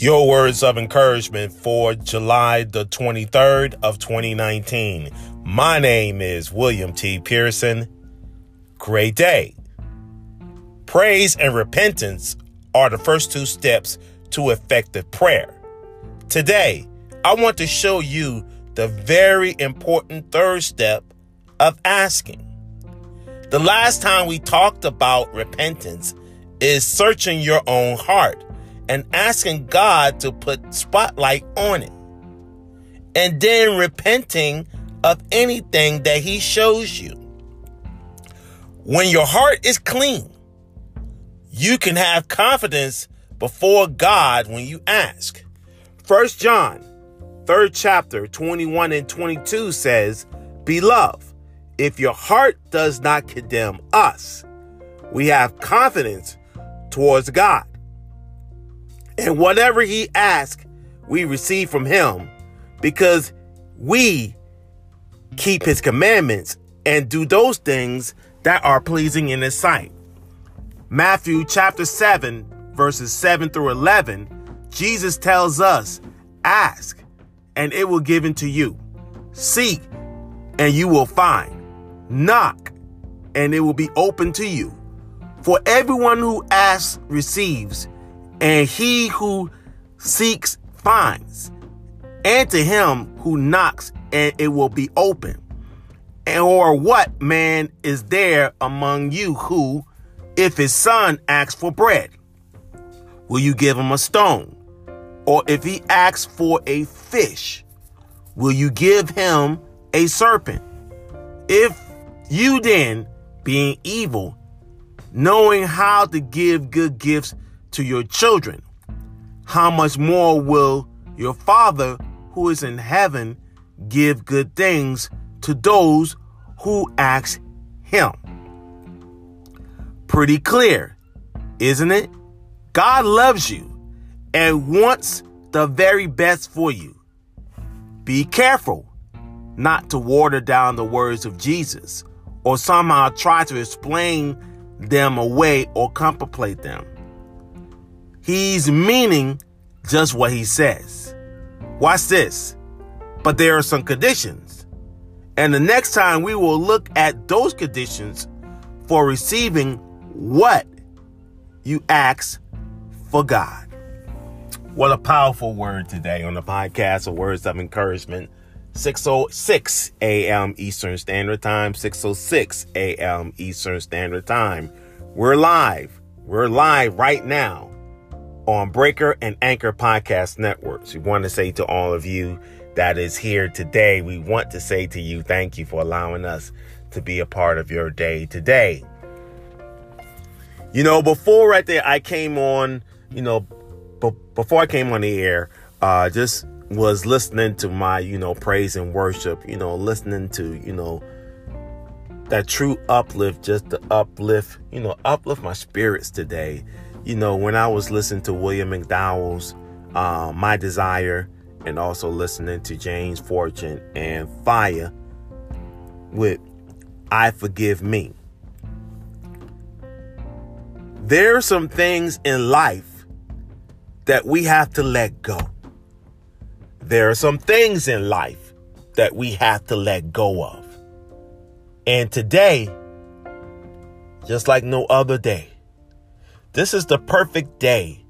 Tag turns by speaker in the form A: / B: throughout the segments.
A: Your words of encouragement for July the 23rd of 2019. My name is William T. Pearson. Great day. Praise and repentance are the first two steps to effective prayer. Today, I want to show you the very important third step of asking. The last time we talked about repentance is searching your own heart and asking God to put spotlight on it. And then repenting of anything that he shows you. When your heart is clean, you can have confidence before God when you ask. First John, third chapter, 21 and 22 says, Beloved, if your heart does not condemn us, we have confidence towards God. And whatever he asks, we receive from him because we keep his commandments and do those things that are pleasing in his sight. Matthew chapter 7, verses 7 through 11, Jesus tells us, Ask, and it will given to you. Seek, and you will find. Knock, and it will be open to you. For everyone who asks receives, and he who seeks finds, and to him who knocks, and it will be open. And or what man is there among you who, if his son asks for bread, will you give him a stone? Or if he asks for a fish, will you give him a serpent? If you then, being evil, knowing how to give good gifts to your children, how much more will your Father who is in heaven give good things to those who ask him? Pretty clear, isn't it? God loves you and wants the very best for you. Be careful not to water down the words of Jesus or somehow try to explain them away or contemplate them. He's meaning just what he says. Watch this. But there are some conditions. And the next time we will look at those conditions for receiving what you ask for God. What a powerful word today on the podcast of Words of Encouragement. 606 a.m. Eastern Standard Time, 606 a.m. Eastern Standard Time. We're live. We're live right now on Breaker and Anchor Podcast Networks. We want to say to all of you that is here today, we want to say to you, thank you for allowing us to be a part of your day today. You know, before right there, I came on, you know, b- before I came on the air, uh, just was listening to my, you know, praise and worship, you know, listening to, you know, that true uplift, just to uplift, you know, uplift my spirits today. You know, when I was listening to William McDowell's uh, My Desire and also listening to James Fortune and FIYA with I Forgive Me. There are some things in life that we have to let go. There are some things in life that we have to let go of. And today, just like no other day, this is the perfect day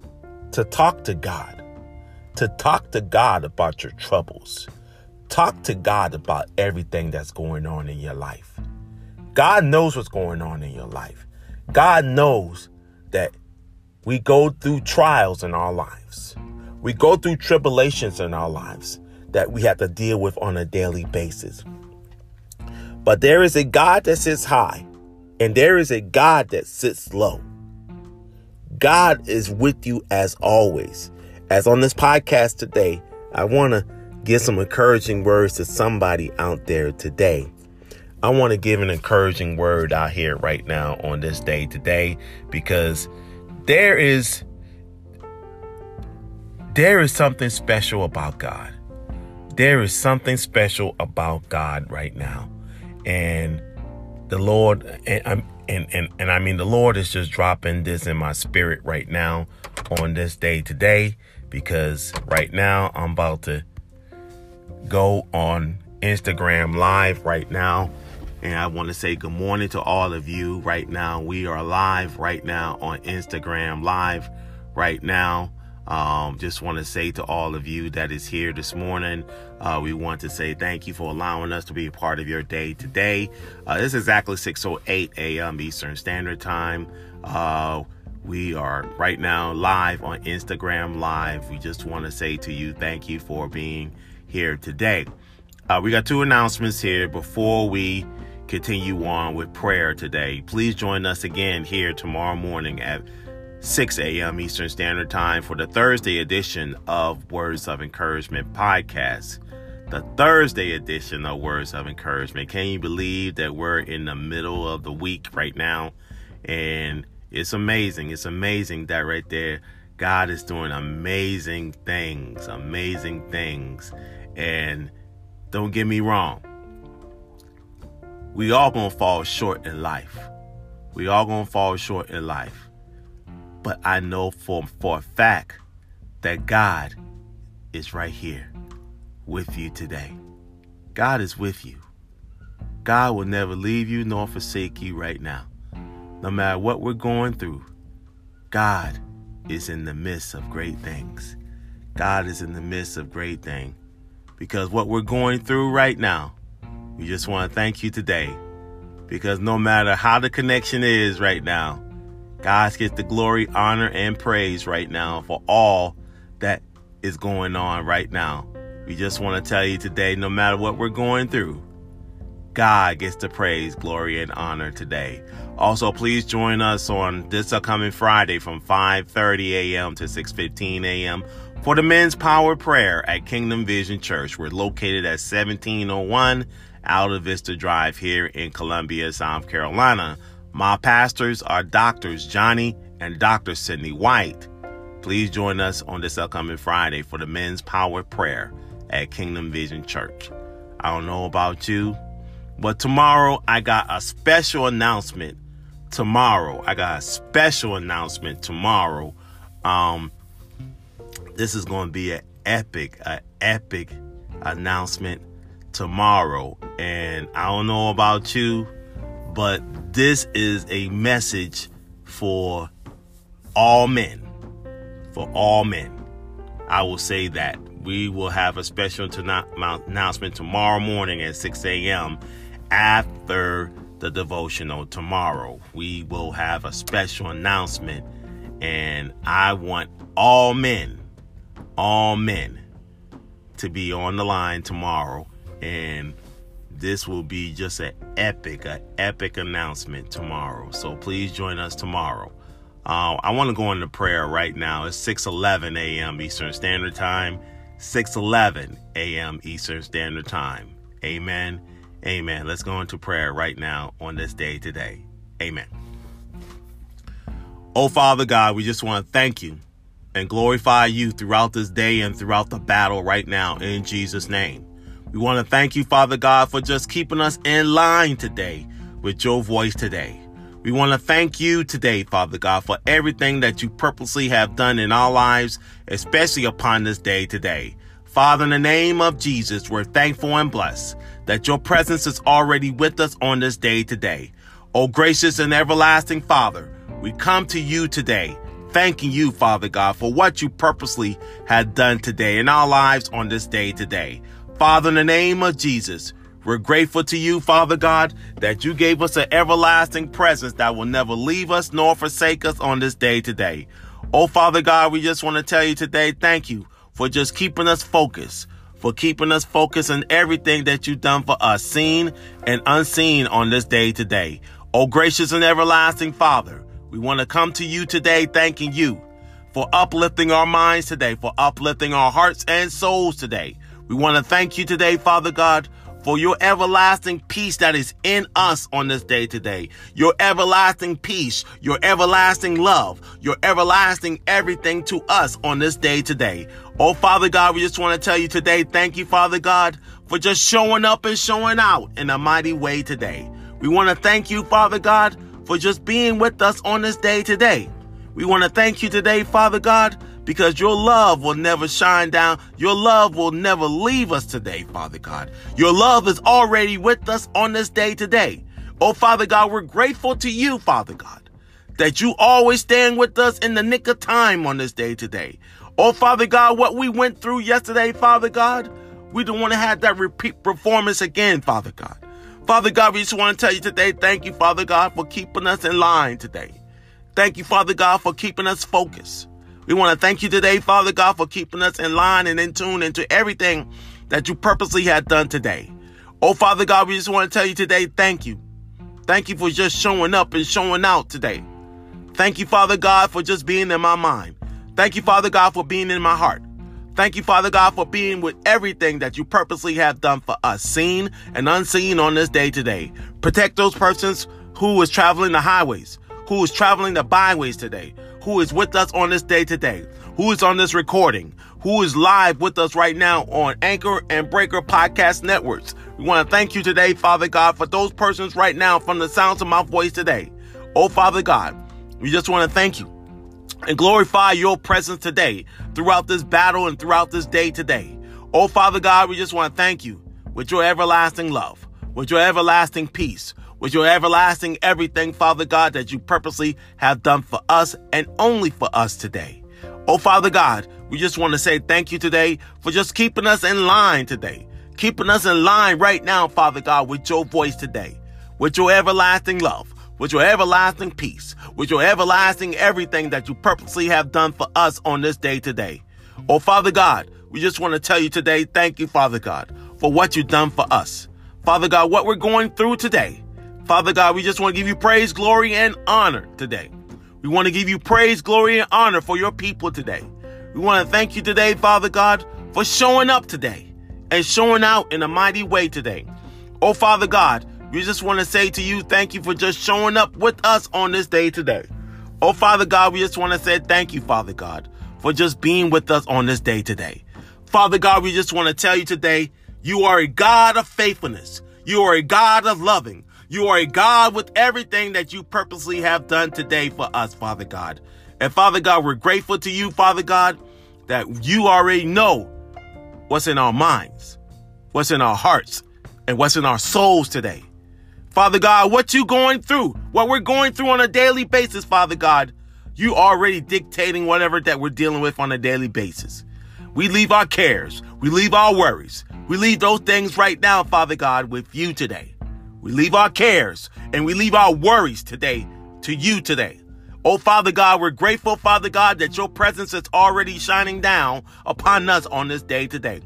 A: to talk to God, to talk to God about your troubles. Talk to God about everything that's going on in your life. God knows what's going on in your life. God knows that we go through trials in our lives. We go through tribulations in our lives that we have to deal with on a daily basis. But there is a God that sits high, and there is a God that sits low. God is with you as always. As on this podcast today, I want to give some encouraging words to somebody out there today. I want to give an encouraging word out here right now on this day today because there is there is something special about God. There is something special about God right now and the Lord and and and and I mean the Lord is just dropping this in my spirit right now on this day today because right now I'm about to go on Instagram live right now. And I want to say good morning to all of you right now. We are live right now on Instagram live right now. Um, just want to say to all of you that is here this morning, uh, we want to say thank you for allowing us to be a part of your day today. Uh, is exactly 6:08 a.m. Eastern Standard Time. Uh, we are right now live on Instagram Live. We just want to say to you, thank you for being here today. Uh, we got two announcements here before we continue on with prayer today. Please join us again here tomorrow morning at 6 a.m. Eastern Standard Time for the Thursday edition of Words of Encouragement podcast. The Thursday edition of Words of Encouragement. Can you believe that we're in the middle of the week right now? And it's amazing. It's amazing that right there, God is doing amazing things, amazing things. And don't get me wrong, we all gonna fall short in life. We all gonna fall short in life. But I know for, for a fact that God is right here with you today. God is with you. God will never leave you nor forsake you right now no matter what we're going through, God is in the midst of great things. God is in the midst of great things. Because what we're going through right now, we just want to thank you today. Because no matter how the connection is right now, God gets the glory, honor, and praise right now for all that is going on right now. We just want to tell you today, no matter what we're going through, God gets the praise, glory, and honor today. Also, please join us on this upcoming Friday from 5:30 a.m. to 6:15 a.m. for the Men's Power Prayer at Kingdom Vision Church. We're located at 1701 Alta Vista Drive here in Columbia, South Carolina. My pastors are Doctors Johnny and Dr. Sydney White. Please join us on this upcoming Friday for the Men's Power Prayer at Kingdom Vision Church. I don't know about you, but tomorrow I got a special announcement. Tomorrow I got a special announcement tomorrow. Um, this is going to be an epic, an epic announcement tomorrow. And I don't know about you, but this is a message for all men. For all men. I will say that we will have a special announcement tomorrow morning at 6 a.m after the devotional tomorrow. We will have a special announcement, and I want all men, all men, to be on the line tomorrow. And this will be just an epic, an epic announcement tomorrow. So please join us tomorrow. Uh, I want to go into prayer right now. It's 6:11 a.m. Eastern Standard Time. 6:11 a.m. Eastern Standard Time. Amen. Amen. Let's go into prayer right now on this day today. Amen. Oh, Father God, we just want to thank you and glorify you throughout this day and throughout the battle right now in Jesus' name. We want to thank you, Father God, for just keeping us in line today with your voice today. We want to thank you today, Father God, for everything that you purposely have done in our lives, especially upon this day today. Father, in the name of Jesus, we're thankful and blessed that your presence is already with us on this day today. O gracious and everlasting Father, we come to you today, thanking you, Father God, for what you purposely had done today in our lives on this day today. Father, in the name of Jesus, we're grateful to you, Father God, that you gave us an everlasting presence that will never leave us nor forsake us on this day today. Oh, Father God, we just want to tell you today, thank you for just keeping us focused, for keeping us focused on everything that you've done for us, seen and unseen on this day today. Oh, gracious and everlasting Father, we want to come to you today thanking you for uplifting our minds today, for uplifting our hearts and souls today. We want to thank you today, Father God, for your everlasting peace that is in us on this day today. Your everlasting peace, your everlasting love, your everlasting everything to us on this day today. Oh, Father God, we just want to tell you today, thank you, Father God, for just showing up and showing out in a mighty way today. We want to thank you, Father God, for just being with us on this day today. We want to thank you today, Father God, because your love will never shine down. Your love will never leave us today, Father God. Your love is already with us on this day today. Oh, Father God, we're grateful to you, Father God, that you always stand with us in the nick of time on this day today. Oh, Father God, what we went through yesterday, Father God, we don't want to have that repeat performance again, Father God. Father God, we just want to tell you today, thank you, Father God, for keeping us in line today. Thank you, Father God, for keeping us focused. We want to thank you today, Father God, for keeping us in line and in tune into everything that you purposely had done today. Oh, Father God, we just want to tell you today, thank you. Thank you for just showing up and showing out today. Thank you, Father God, for just being in my mind. Thank you, Father God, for being in my heart. Thank you, Father God, for being with everything that you purposely have done for us, seen and unseen on this day today. Protect those persons who is traveling the highways, who is traveling the byways today, who is with us on this day today, who is on this recording, who is live with us right now on Anchor and Breaker podcast networks. We want to thank you today, Father God, for those persons right now from the sounds of my voice today. Oh, Father God, we just want to thank you and glorify your presence today throughout this battle and throughout this day today. Oh, Father God, we just want to thank you with your everlasting love, with your everlasting peace, with your everlasting everything, Father God, that you purposely have done for us and only for us today. Oh, Father God, we just want to say thank you today for just keeping us in line today, keeping us in line right now, Father God, with your voice today, with your everlasting love, with your everlasting peace, with your everlasting everything that you purposely have done for us on this day today. Oh, Father God, we just want to tell you today, thank you, Father God, for what you've done for us. Father God, what we're going through today. Father God, we just want to give you praise, glory, and honor today. We want to give you praise, glory, and honor for your people today. We want to thank you today, Father God, for showing up today and showing out in a mighty way today. Oh, Father God, we just want to say to you, thank you for just showing up with us on this day today. Oh, Father God, we just want to say thank you, Father God, for just being with us on this day today. Father God, we just want to tell you today, you are a God of faithfulness. You are a God of loving. You are a God with everything that you purposely have done today for us, Father God. And Father God, we're grateful to you, Father God, that you already know what's in our minds, what's in our hearts, and what's in our souls today. Father God, what you going through, what we're going through on a daily basis, Father God, you already dictating whatever that we're dealing with on a daily basis. We leave our cares, we leave our worries, we leave those things right now, Father God, with you today. We leave our cares and we leave our worries today to you today. Oh, Father God, we're grateful, Father God, that your presence is already shining down upon us on this day today.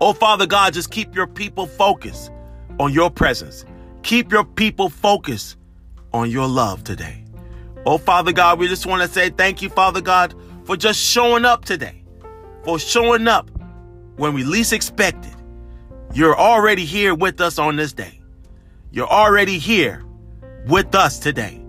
A: Oh, Father God, just keep your people focused on your presence. Keep your people focused on your love today. Oh, Father God, we just want to say thank you, Father God, for just showing up today, for showing up when we least expected. You're already here with us on this day. You're already here with us today.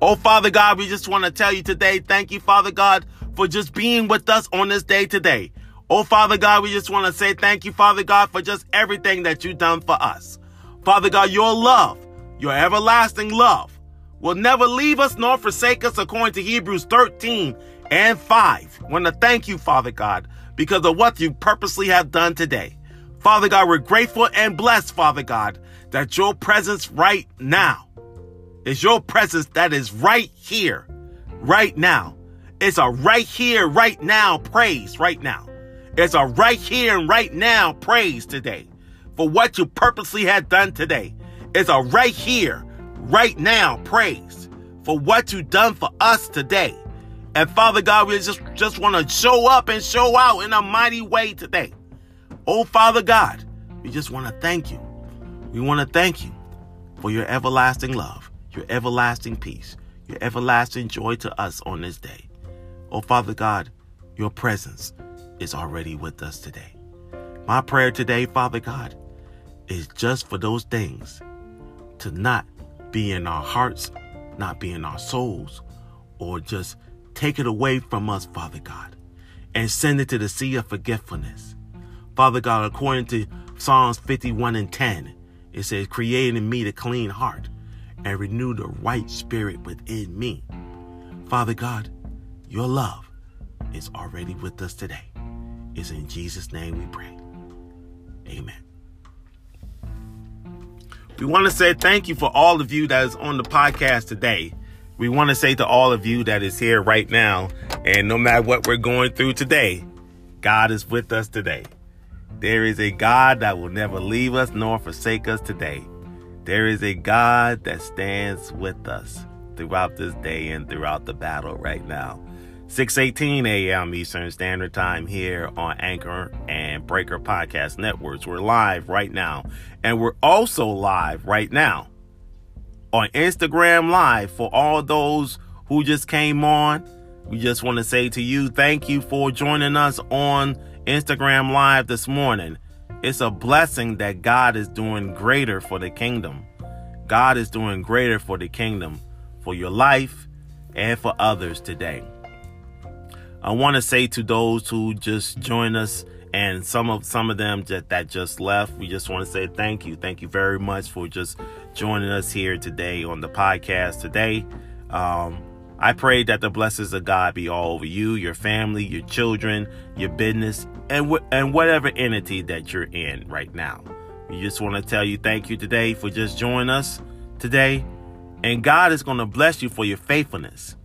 A: Oh, Father God, we just want to tell you today, thank you, Father God, for just being with us on this day today. Oh, Father God, we just want to say thank you, Father God, for just everything that you've done for us. Father God, your love, your everlasting love, will never leave us nor forsake us according to Hebrews 13 and 5. I want to thank you, Father God, because of what you purposely have done today. Father God, we're grateful and blessed, Father God, that your presence right now is your presence that is right here, right now. It's a right here, right now praise right now. It's a right here and right now praise today for what you purposely had done today. It's a right here, right now praise for what you done for us today. And Father God, we just, just want to show up and show out in a mighty way today. Oh, Father God, we just want to thank you. We want to thank you for your everlasting love, your everlasting peace, your everlasting joy to us on this day. Oh, Father God, your presence is already with us today. My prayer today, Father God, is just for those things to not be in our hearts, not be in our souls, or just take it away from us, Father God, and send it to the sea of forgetfulness. Father God, according to Psalms 51 and 10, it says, Create in me the clean heart and renew the right spirit within me. Father God, your love, is already with us today. It's in Jesus' name we pray. Amen. We want to say thank you for all of you that is on the podcast today. We want to say to all of you that is here right now, and no matter what we're going through today, God is with us today. There is a God that will never leave us nor forsake us today. There is a God that stands with us throughout this day and throughout the battle right now. 6:18 a.m. Eastern Standard Time here on Anchor and Breaker Podcast Networks. We're live right now, and we're also live right now on Instagram Live for all those who just came on. We just want to say to you, thank you for joining us on Instagram Live this morning. It's a blessing that God is doing greater for the kingdom. God is doing greater for the kingdom, for your life, and for others today. I want to say to those who just joined us and some of some of them that, that just left, we just want to say thank you. Thank you very much for just joining us here today on the podcast today. Um, I pray that the blessings of God be all over you, your family, your children, your business, and wh- and whatever entity that you're in right now. We just want to tell you thank you today for just joining us today. And God is going to bless you for your faithfulness.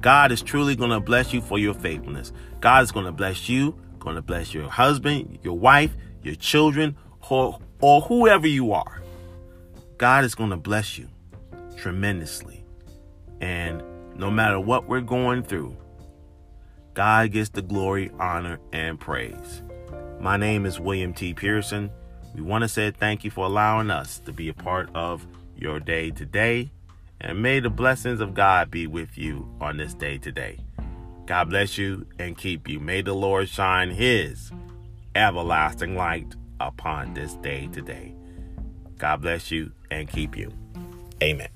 A: God is truly going to bless you for your faithfulness. God is going to bless you, going to bless your husband, your wife, your children, or, or whoever you are. God is going to bless you tremendously. And no matter what we're going through, God gets the glory, honor, and praise. My name is William T. Pearson. We want to say thank you for allowing us to be a part of your day today. And may the blessings of God be with you on this day today. God bless you and keep you. May the Lord shine his everlasting light upon this day today. God bless you and keep you. Amen.